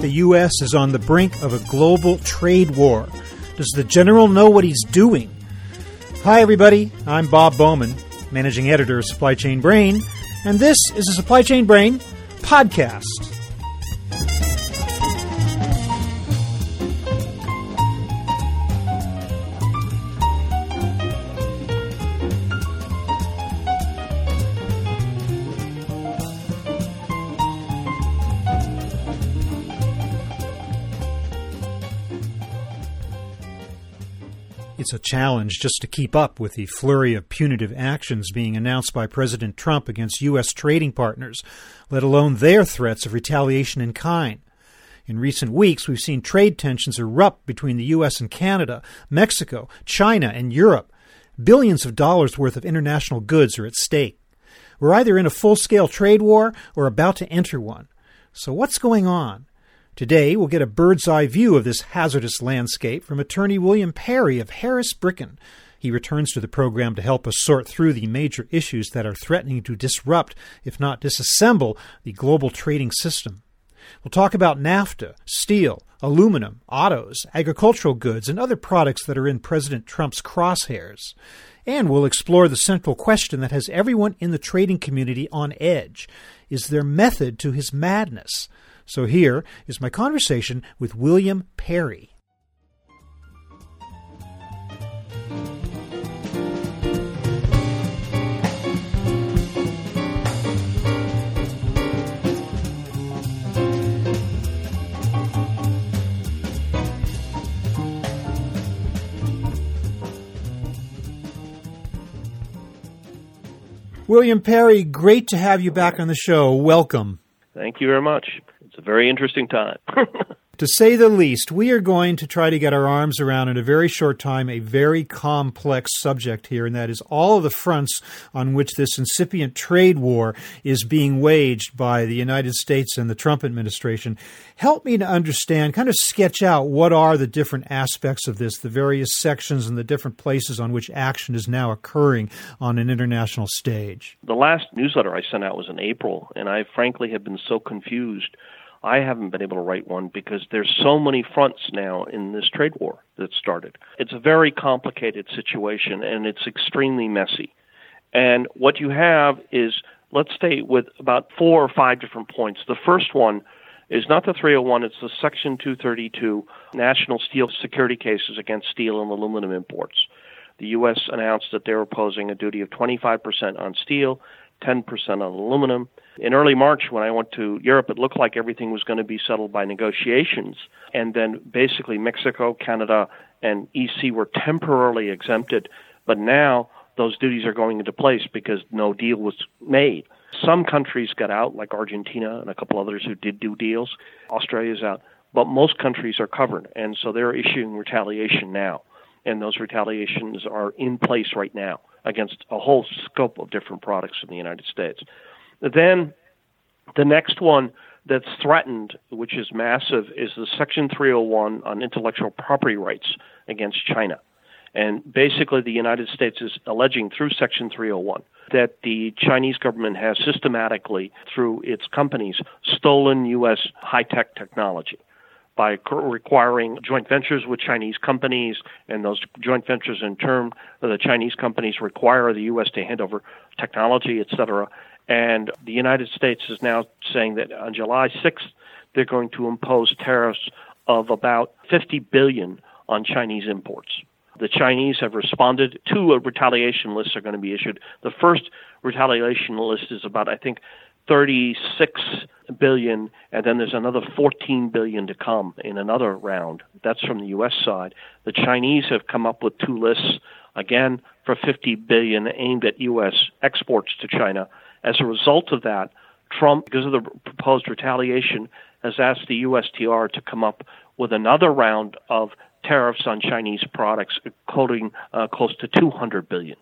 The U.S. is on the brink of a global trade war. Does the general know what he's doing? Hi, everybody. I'm Bob Bowman, managing editor of Supply Chain Brain, and this is a Supply Chain Brain podcast. It's a challenge just to keep up with the flurry of punitive actions being announced by President Trump against U.S. trading partners, let alone their threats of retaliation in kind. In recent weeks, we've seen trade tensions erupt between the U.S. and Canada, Mexico, China, and Europe. Billions of dollars worth of international goods are at stake. We're either in a full scale trade war or about to enter one. So, what's going on? Today, we'll get a bird's eye view of this hazardous landscape from attorney William Perry of Harris Bricken. He returns to the program to help us sort through the major issues that are threatening to disrupt, if not disassemble, the global trading system. We'll talk about NAFTA, steel, aluminum, autos, agricultural goods, and other products that are in President Trump's crosshairs. And we'll explore the central question that has everyone in the trading community on edge Is there method to his madness? So here is my conversation with William Perry. William Perry, great to have you back on the show. Welcome. Thank you very much a very interesting time. to say the least, we are going to try to get our arms around in a very short time a very complex subject here, and that is all of the fronts on which this incipient trade war is being waged by the United States and the Trump administration. Help me to understand, kind of sketch out what are the different aspects of this, the various sections and the different places on which action is now occurring on an international stage. The last newsletter I sent out was in April, and I frankly have been so confused I haven't been able to write one because there's so many fronts now in this trade war that started. It's a very complicated situation and it's extremely messy. And what you have is, let's stay with about four or five different points. The first one is not the 301, it's the Section 232 national steel security cases against steel and aluminum imports. The U.S. announced that they were imposing a duty of 25% on steel, 10% on aluminum, in early March, when I went to Europe, it looked like everything was going to be settled by negotiations. And then basically Mexico, Canada, and EC were temporarily exempted. But now those duties are going into place because no deal was made. Some countries got out, like Argentina and a couple others who did do deals. Australia's out. But most countries are covered. And so they're issuing retaliation now. And those retaliations are in place right now against a whole scope of different products in the United States. Then the next one that's threatened, which is massive, is the Section 301 on intellectual property rights against China. And basically, the United States is alleging through Section 301 that the Chinese government has systematically, through its companies, stolen U.S. high tech technology by requiring joint ventures with Chinese companies, and those joint ventures, in turn, the Chinese companies require the U.S. to hand over technology, et cetera. And the United States is now saying that on July 6th, they're going to impose tariffs of about 50 billion on Chinese imports. The Chinese have responded. Two retaliation lists are going to be issued. The first retaliation list is about, I think, 36 billion, and then there's another 14 billion to come in another round. That's from the U.S. side. The Chinese have come up with two lists, again, for 50 billion aimed at U.S. exports to China as a result of that, Trump, because of the proposed retaliation, has asked the USTR to come up with another round of tariffs on Chinese products, quoting uh, close to 200 billion.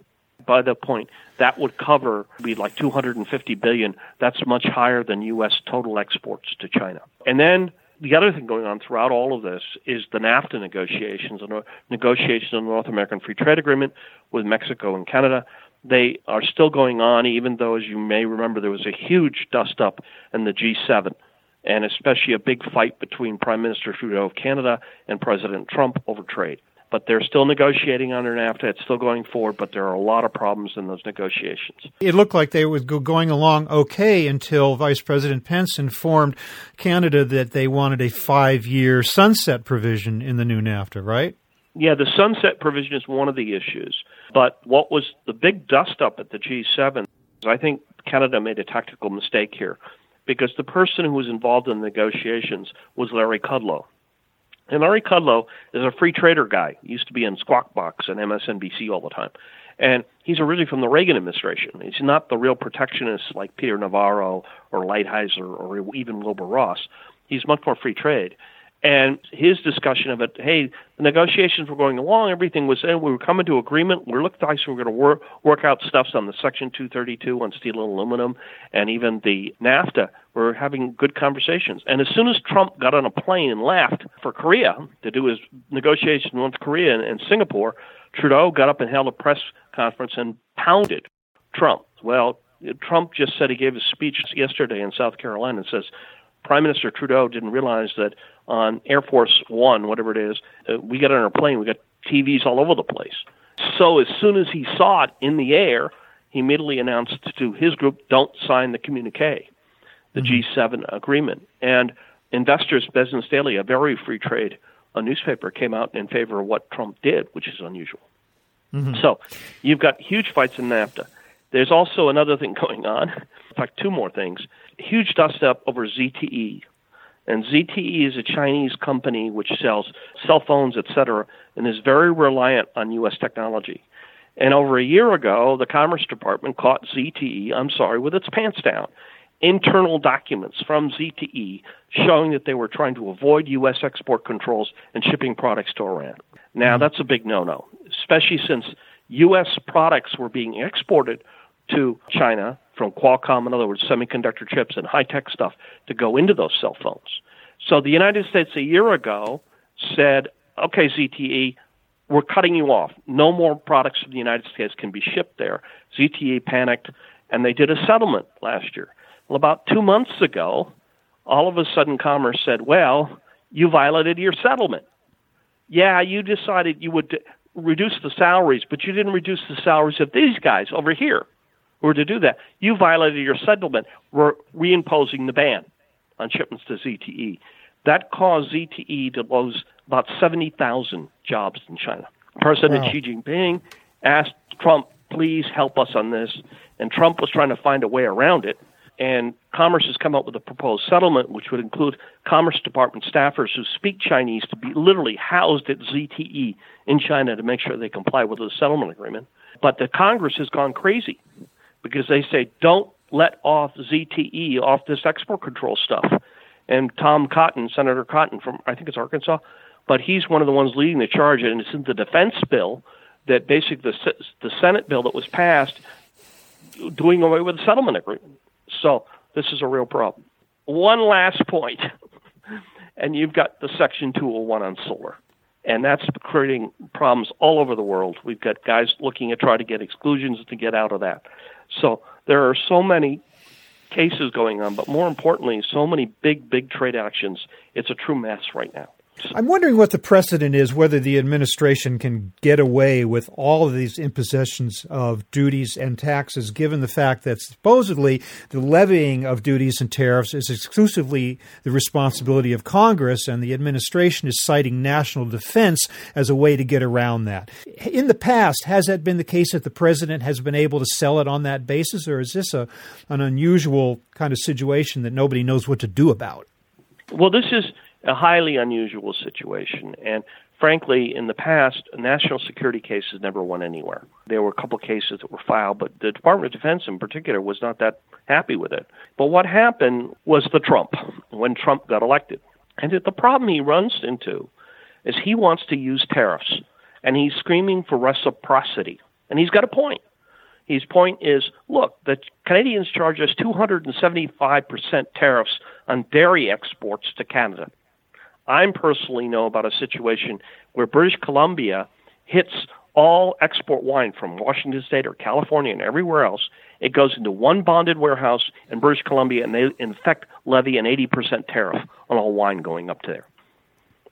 By the point, that would cover be like 250 billion. That's much higher than U.S. total exports to China. And then the other thing going on throughout all of this is the NAFTA negotiations and negotiations on the North American Free Trade Agreement with Mexico and Canada. They are still going on, even though, as you may remember, there was a huge dust up in the G7, and especially a big fight between Prime Minister Trudeau of Canada and President Trump over trade but they're still negotiating under NAFTA. It's still going forward, but there are a lot of problems in those negotiations. It looked like they were going along okay until Vice President Pence informed Canada that they wanted a five year sunset provision in the new NAFTA, right? Yeah, the sunset provision is one of the issues. But what was the big dust up at the G7? I think Canada made a tactical mistake here because the person who was involved in the negotiations was Larry Kudlow. And Larry Kudlow is a free trader guy. He used to be in Squawk Box and MSNBC all the time. And he's originally from the Reagan administration. He's not the real protectionist like Peter Navarro or Lighthizer or even Wilbur Ross. He's much more free trade. And his discussion of it, hey, the negotiations were going along, everything was in, we were coming to agreement, we looked like we were going to work, work out stuffs on the Section 232 on steel and aluminum, and even the NAFTA. We are having good conversations. And as soon as Trump got on a plane and left for Korea to do his negotiation with Korea and, and Singapore, Trudeau got up and held a press conference and pounded Trump. Well, Trump just said he gave a speech yesterday in South Carolina and says Prime Minister Trudeau didn't realize that on Air Force One, whatever it is, uh, we got on our plane, we got TVs all over the place. So as soon as he saw it in the air, he immediately announced to his group, "Don't sign the communique, the mm-hmm. G7 agreement." And Investors Business Daily, a very free trade a newspaper, came out in favor of what Trump did, which is unusual. Mm-hmm. So you've got huge fights in NAFTA. There's also another thing going on. In fact, two more things. Huge dust up over ZTE, and ZTE is a Chinese company which sells cell phones, et cetera, and is very reliant on U.S. technology. And over a year ago, the Commerce Department caught ZTE, I'm sorry, with its pants down. Internal documents from ZTE showing that they were trying to avoid U.S. export controls and shipping products to Iran. Now, mm-hmm. that's a big no no, especially since U.S. products were being exported to China from Qualcomm, in other words, semiconductor chips and high tech stuff, to go into those cell phones. So the United States a year ago said, okay, ZTE, we're cutting you off. No more products from the United States can be shipped there. ZTE panicked, and they did a settlement last year. Well, about two months ago, all of a sudden, Commerce said, well, you violated your settlement. Yeah, you decided you would reduce the salaries, but you didn't reduce the salaries of these guys over here were to do that, you violated your settlement. We're reimposing the ban on shipments to ZTE. That caused ZTE to lose about 70,000 jobs in China. President wow. Xi Jinping asked Trump, please help us on this. And Trump was trying to find a way around it. And Commerce has come up with a proposed settlement, which would include Commerce Department staffers who speak Chinese to be literally housed at ZTE in China to make sure they comply with the settlement agreement. But the Congress has gone crazy because they say don't let off ZTE off this export control stuff. And Tom Cotton, Senator Cotton from I think it's Arkansas, but he's one of the ones leading the charge, and it's in the defense bill that basically the the Senate bill that was passed doing away with the settlement agreement. So this is a real problem. One last point, and you've got the Section 201 on solar and that's creating problems all over the world. We've got guys looking at trying to get exclusions to get out of that. So there are so many cases going on, but more importantly, so many big, big trade actions. It's a true mess right now. I'm wondering what the precedent is, whether the administration can get away with all of these impositions of duties and taxes, given the fact that supposedly the levying of duties and tariffs is exclusively the responsibility of Congress, and the administration is citing national defense as a way to get around that. In the past, has that been the case that the president has been able to sell it on that basis, or is this a, an unusual kind of situation that nobody knows what to do about? Well, this is a highly unusual situation. And frankly, in the past, national security cases never went anywhere. There were a couple cases that were filed, but the Department of Defense in particular was not that happy with it. But what happened was the Trump, when Trump got elected. And the problem he runs into is he wants to use tariffs, and he's screaming for reciprocity. And he's got a point. His point is look, the Canadians charge us 275% tariffs on dairy exports to Canada. I personally know about a situation where British Columbia hits all export wine from Washington State or California and everywhere else. It goes into one bonded warehouse in British Columbia, and they, in fact, levy an 80% tariff on all wine going up to there.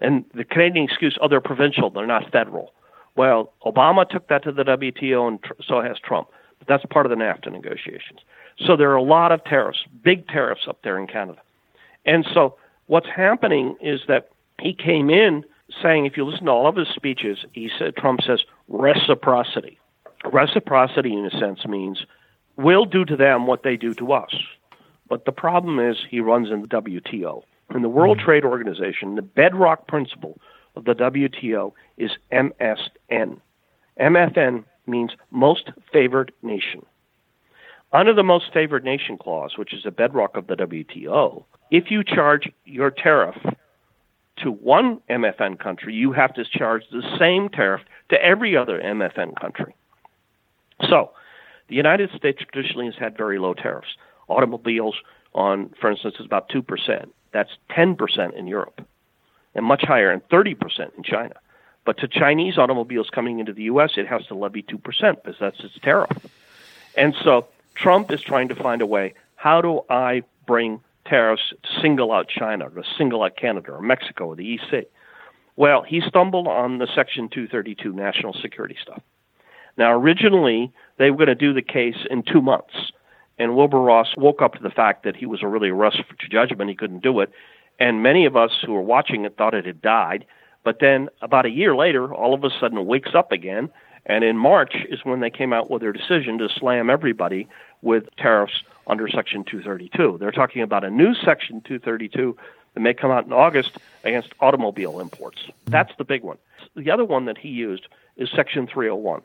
And the Canadian excuse, oh, they're provincial, they're not federal. Well, Obama took that to the WTO, and tr- so has Trump. But that's part of the NAFTA negotiations. So there are a lot of tariffs, big tariffs up there in Canada. And so what's happening is that he came in saying, if you listen to all of his speeches, he said Trump says reciprocity. Reciprocity, in a sense, means we'll do to them what they do to us. But the problem is he runs in the WTO. In the World mm-hmm. Trade Organization, the bedrock principle of the WTO is MFN. MFN means most favored nation. Under the most favored nation clause, which is the bedrock of the WTO, if you charge your tariff to one MFN country, you have to charge the same tariff to every other MFN country. So, the United States traditionally has had very low tariffs. Automobiles on, for instance, is about 2%. That's 10% in Europe, and much higher, and 30% in China. But to Chinese automobiles coming into the U.S., it has to levy 2% because that's its tariff. And so Trump is trying to find a way how do I bring tariffs to single out China, or to single out Canada, or Mexico, or the EC? Well, he stumbled on the Section 232 national security stuff. Now, originally, they were going to do the case in two months. And Wilbur Ross woke up to the fact that he was a really rushed to judgment. He couldn't do it. And many of us who were watching it thought it had died. But then, about a year later, all of a sudden it wakes up again. And in March is when they came out with their decision to slam everybody with tariffs under Section 232. They're talking about a new Section 232 that may come out in August against automobile imports. That's the big one. The other one that he used is Section 301.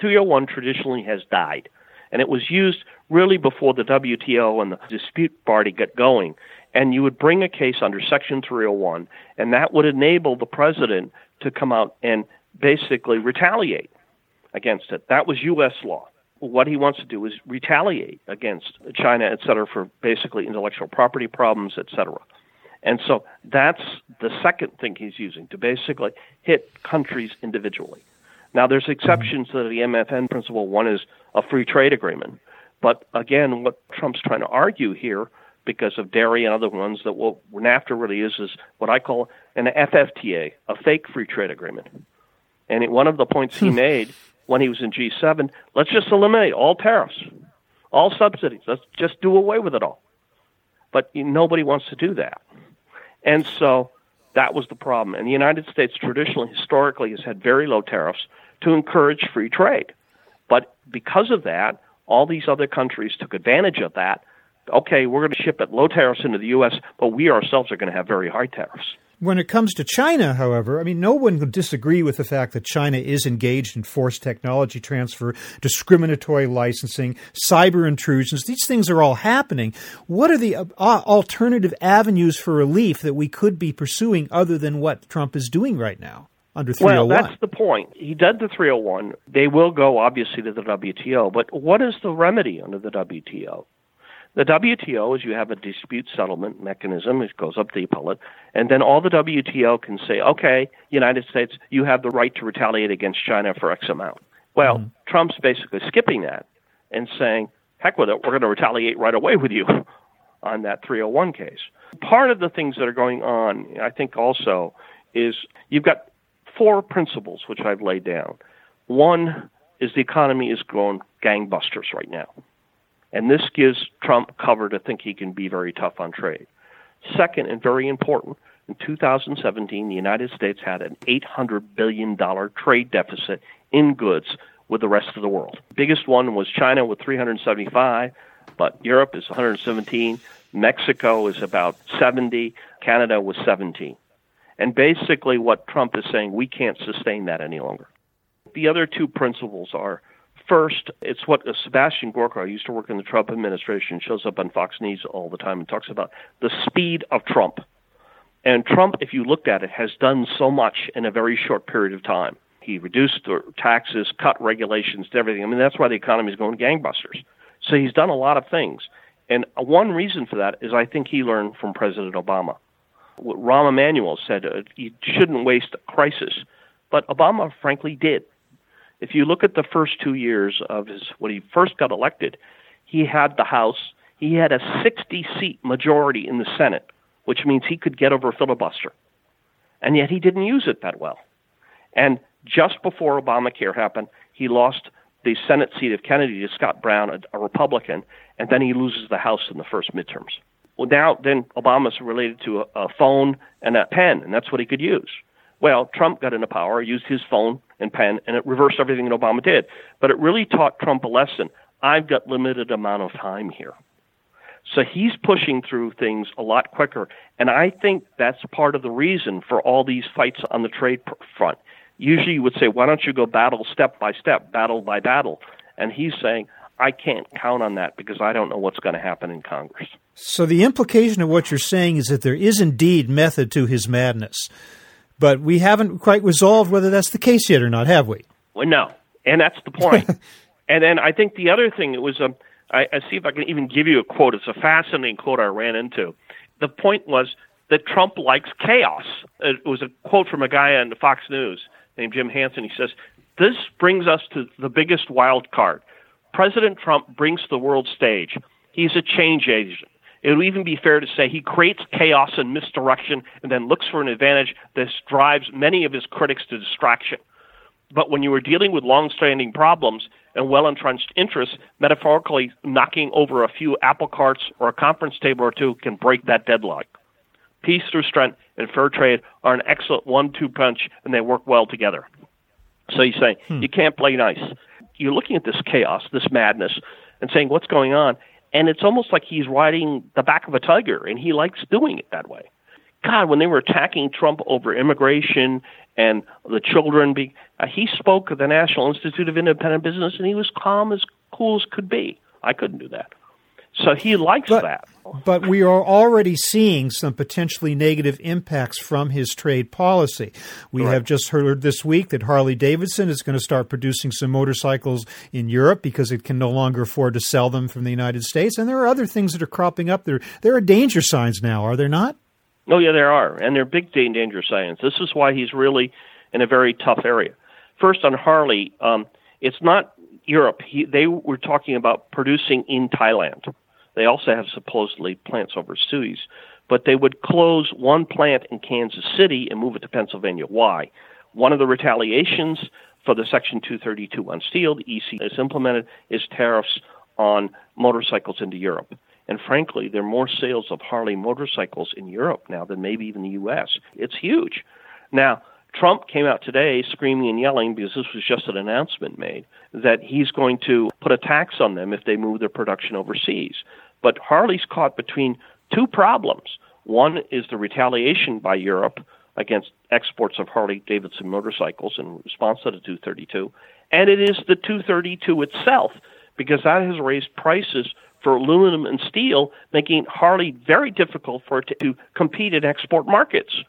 301 traditionally has died, and it was used really before the WTO and the dispute party got going. And you would bring a case under Section 301, and that would enable the president to come out and basically retaliate against it. That was U.S. law. What he wants to do is retaliate against China, et cetera, for basically intellectual property problems, et cetera. And so that's the second thing he's using to basically hit countries individually. Now, there's exceptions to the MFN principle. One is a free trade agreement. But again, what Trump's trying to argue here, because of dairy and other ones, that what NAFTA really is, is what I call an FFTA, a fake free trade agreement. And it, one of the points he hmm. made when he was in G7, let's just eliminate all tariffs, all subsidies. Let's just do away with it all. But nobody wants to do that. And so that was the problem. And the United States traditionally, historically, has had very low tariffs to encourage free trade. But because of that, all these other countries took advantage of that. Okay, we're going to ship at low tariffs into the U.S., but we ourselves are going to have very high tariffs. When it comes to China, however, I mean, no one would disagree with the fact that China is engaged in forced technology transfer, discriminatory licensing, cyber intrusions. These things are all happening. What are the uh, alternative avenues for relief that we could be pursuing other than what Trump is doing right now? under 301. Well, that's the point. He did the 301. They will go, obviously, to the WTO. But what is the remedy under the WTO? The WTO is you have a dispute settlement mechanism. which goes up the appellate, and then all the WTO can say, "Okay, United States, you have the right to retaliate against China for X amount." Well, mm-hmm. Trump's basically skipping that and saying, "Heck with it, we're going to retaliate right away with you on that 301 case." Part of the things that are going on, I think, also is you've got four principles which I've laid down. One is the economy is growing gangbusters right now. And this gives Trump cover to think he can be very tough on trade. Second, and very important, in 2017, the United States had an $800 billion trade deficit in goods with the rest of the world. Biggest one was China with 375, but Europe is 117, Mexico is about 70, Canada was 17. And basically, what Trump is saying, we can't sustain that any longer. The other two principles are First, it's what Sebastian Gorka, who used to work in the Trump administration, shows up on Fox News all the time and talks about the speed of Trump. And Trump, if you looked at it, has done so much in a very short period of time. He reduced the taxes, cut regulations, everything. I mean, that's why the economy is going gangbusters. So he's done a lot of things. And one reason for that is I think he learned from President Obama. What Rahm Emanuel said, uh, you shouldn't waste a crisis. But Obama, frankly, did. If you look at the first two years of his, when he first got elected, he had the House, he had a 60 seat majority in the Senate, which means he could get over a filibuster. And yet he didn't use it that well. And just before Obamacare happened, he lost the Senate seat of Kennedy to Scott Brown, a, a Republican, and then he loses the House in the first midterms. Well, now then Obama's related to a, a phone and a pen, and that's what he could use. Well, Trump got into power, used his phone and pen, and it reversed everything that Obama did. But it really taught Trump a lesson. I've got limited amount of time here. So he's pushing through things a lot quicker. And I think that's part of the reason for all these fights on the trade front. Usually you would say, why don't you go battle step by step, battle by battle? And he's saying, I can't count on that because I don't know what's going to happen in Congress. So the implication of what you're saying is that there is indeed method to his madness. But we haven't quite resolved whether that's the case yet or not, have we? Well, no. And that's the point. and then I think the other thing, it was, um, I, I see if I can even give you a quote. It's a fascinating quote I ran into. The point was that Trump likes chaos. It was a quote from a guy on Fox News named Jim Hanson. He says, This brings us to the biggest wild card. President Trump brings to the world stage. He's a change agent. It would even be fair to say he creates chaos and misdirection and then looks for an advantage that drives many of his critics to distraction. But when you are dealing with long-standing problems and well-entrenched interests, metaphorically knocking over a few apple carts or a conference table or two can break that deadlock. Peace through strength and fair trade are an excellent one-two punch, and they work well together. So you say hmm. you can't play nice. You're looking at this chaos, this madness, and saying what's going on, and it's almost like he's riding the back of a tiger, and he likes doing it that way. God, when they were attacking Trump over immigration and the children, be, uh, he spoke at the National Institute of Independent Business, and he was calm as cool as could be. I couldn't do that. So he likes but, that. But we are already seeing some potentially negative impacts from his trade policy. We right. have just heard this week that Harley Davidson is going to start producing some motorcycles in Europe because it can no longer afford to sell them from the United States. And there are other things that are cropping up. There, there are danger signs now, are there not? Oh, yeah, there are. And they're big danger signs. This is why he's really in a very tough area. First, on Harley, um, it's not Europe. He, they were talking about producing in Thailand. They also have supposedly plants overseas, but they would close one plant in Kansas City and move it to Pennsylvania. Why? One of the retaliations for the Section 232 on steel the EC has implemented is tariffs on motorcycles into Europe. And frankly, there are more sales of Harley motorcycles in Europe now than maybe even the U.S. It's huge. Now, Trump came out today screaming and yelling because this was just an announcement made that he's going to put a tax on them if they move their production overseas. But Harley's caught between two problems. One is the retaliation by Europe against exports of Harley Davidson motorcycles in response to the 232, and it is the 232 itself because that has raised prices for aluminum and steel, making Harley very difficult for it to, compete in export markets.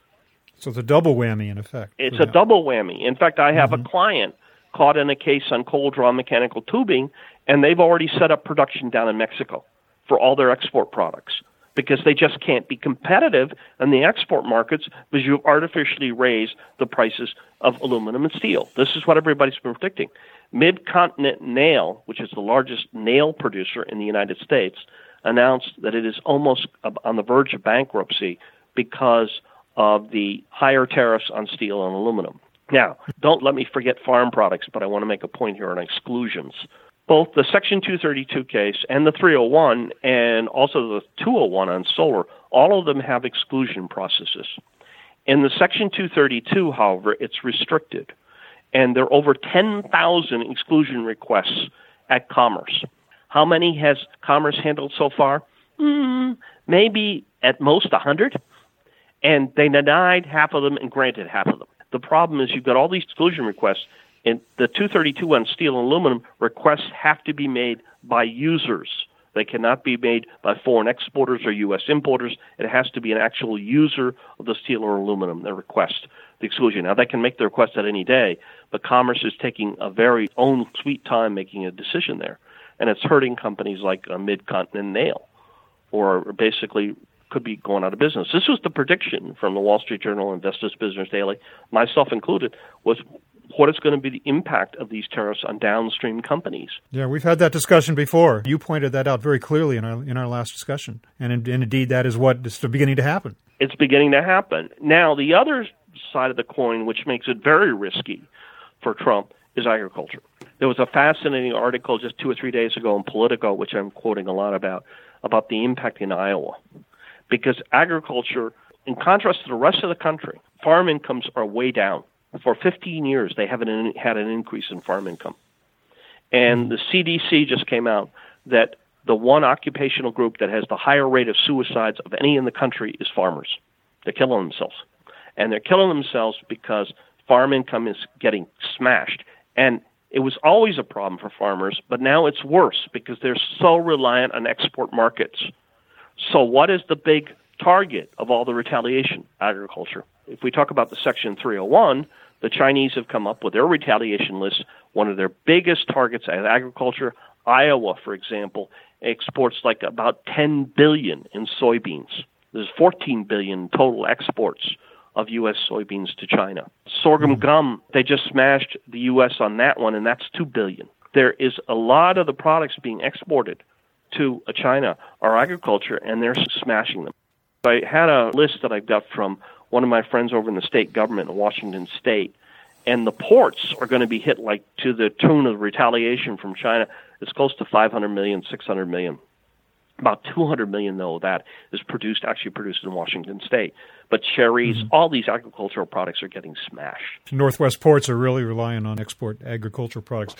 So it's a double whammy in effect. It's yeah. a double whammy. In fact, I have mm-hmm. a client caught in a case on cold draw mechanical tubing, and they've already set up production down in Mexico for all their export products because they just can't be competitive in the export markets because you've artificially raised the prices of aluminum and steel. This is what everybody's been predicting. Midcontinent Nail, which is the largest nail producer in the United States, announced that it is almost on the verge of bankruptcy because of the higher tariffs on steel and aluminum. Now, don't let me forget farm products, but I want to make a point here on exclusions both the Section 232 case and the 301 and also the 201 on solar, all of them have exclusion processes. In the Section 232, however, it's restricted. And there are over 10,000 exclusion requests at Commerce. How many has Commerce handled so far? Mm, maybe at most 100. And they denied half of them and granted half of them. The problem is you've got all these exclusion requests in the 232 on steel and aluminum, requests have to be made by users. They cannot be made by foreign exporters or U.S. importers. It has to be an actual user of the steel or aluminum that requests the exclusion. Now, they can make the request at any day, but Commerce is taking a very own sweet time making a decision there. And it's hurting companies like uh, Midcontinent Nail, or basically could be going out of business. This was the prediction from the Wall Street Journal, Investors Business Daily, myself included, was what is going to be the impact of these tariffs on downstream companies. Yeah, we've had that discussion before. You pointed that out very clearly in our in our last discussion, and, and indeed that is what is beginning to happen. It's beginning to happen now. The other side of the coin, which makes it very risky for Trump, is agriculture. There was a fascinating article just two or three days ago in Politico, which I'm quoting a lot about, about the impact in Iowa, because agriculture, in contrast to the rest of the country, farm incomes are way down for 15 years, they haven't had an increase in farm income. And the CDC just came out that the one occupational group that has the higher rate of suicides of any in the country is farmers. They're killing themselves. And they're killing themselves because farm income is getting smashed. And it was always a problem for farmers, but now it's worse because they're so reliant on export markets. So, what is the big target of all the retaliation? Agriculture. If we talk about the Section 301, the Chinese have come up with their retaliation list. One of their biggest targets is agriculture. Iowa, for example, exports like about 10 billion in soybeans. There's 14 billion total exports of U.S. soybeans to China. Sorghum mm-hmm. gum, they just smashed the U.S. on that one, and that's 2 billion. There is a lot of the products being exported to China are agriculture, and they're smashing them. I had a list that I got from one of my friends over in the state government in Washington State, and the ports are going to be hit like to the tune of retaliation from China. It's close to 500 million, 600 million. About 200 million, though, that is produced actually produced in Washington State. But cherries, mm-hmm. all these agricultural products are getting smashed. Northwest ports are really relying on export agricultural products.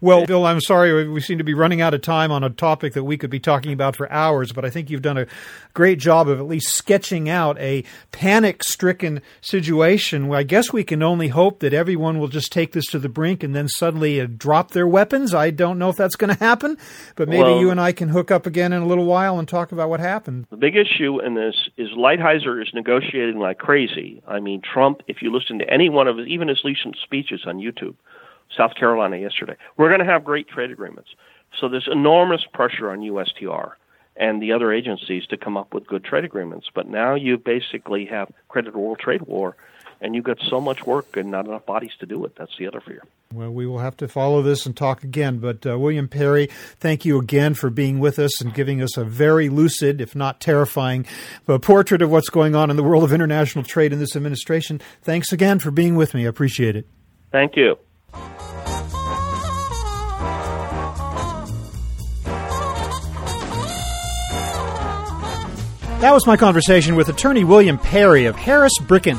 Well, Bill, I'm sorry we seem to be running out of time on a topic that we could be talking about for hours, but I think you've done a great job of at least sketching out a panic-stricken situation. I guess we can only hope that everyone will just take this to the brink and then suddenly uh, drop their weapons. I don't know if that's going to happen, but maybe well, you and I can hook up again in a little while and talk about what happened. The big issue in this is Lighthizer is negotiating like crazy. I mean, Trump, if you listen to any one of his, even his recent speeches on YouTube, South Carolina yesterday, we're going to have great trade agreements. So there's enormous pressure on USTR and the other agencies to come up with good trade agreements. But now you basically have a world trade war and you've got so much work and not enough bodies to do it. That's the other fear. Well, we will have to follow this and talk again. But uh, William Perry, thank you again for being with us and giving us a very lucid, if not terrifying, uh, portrait of what's going on in the world of international trade in this administration. Thanks again for being with me. I appreciate it. Thank you. That was my conversation with attorney William Perry of Harris Bricken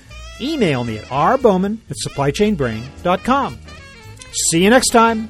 Email me at rbowman at supplychainbrain.com. See you next time.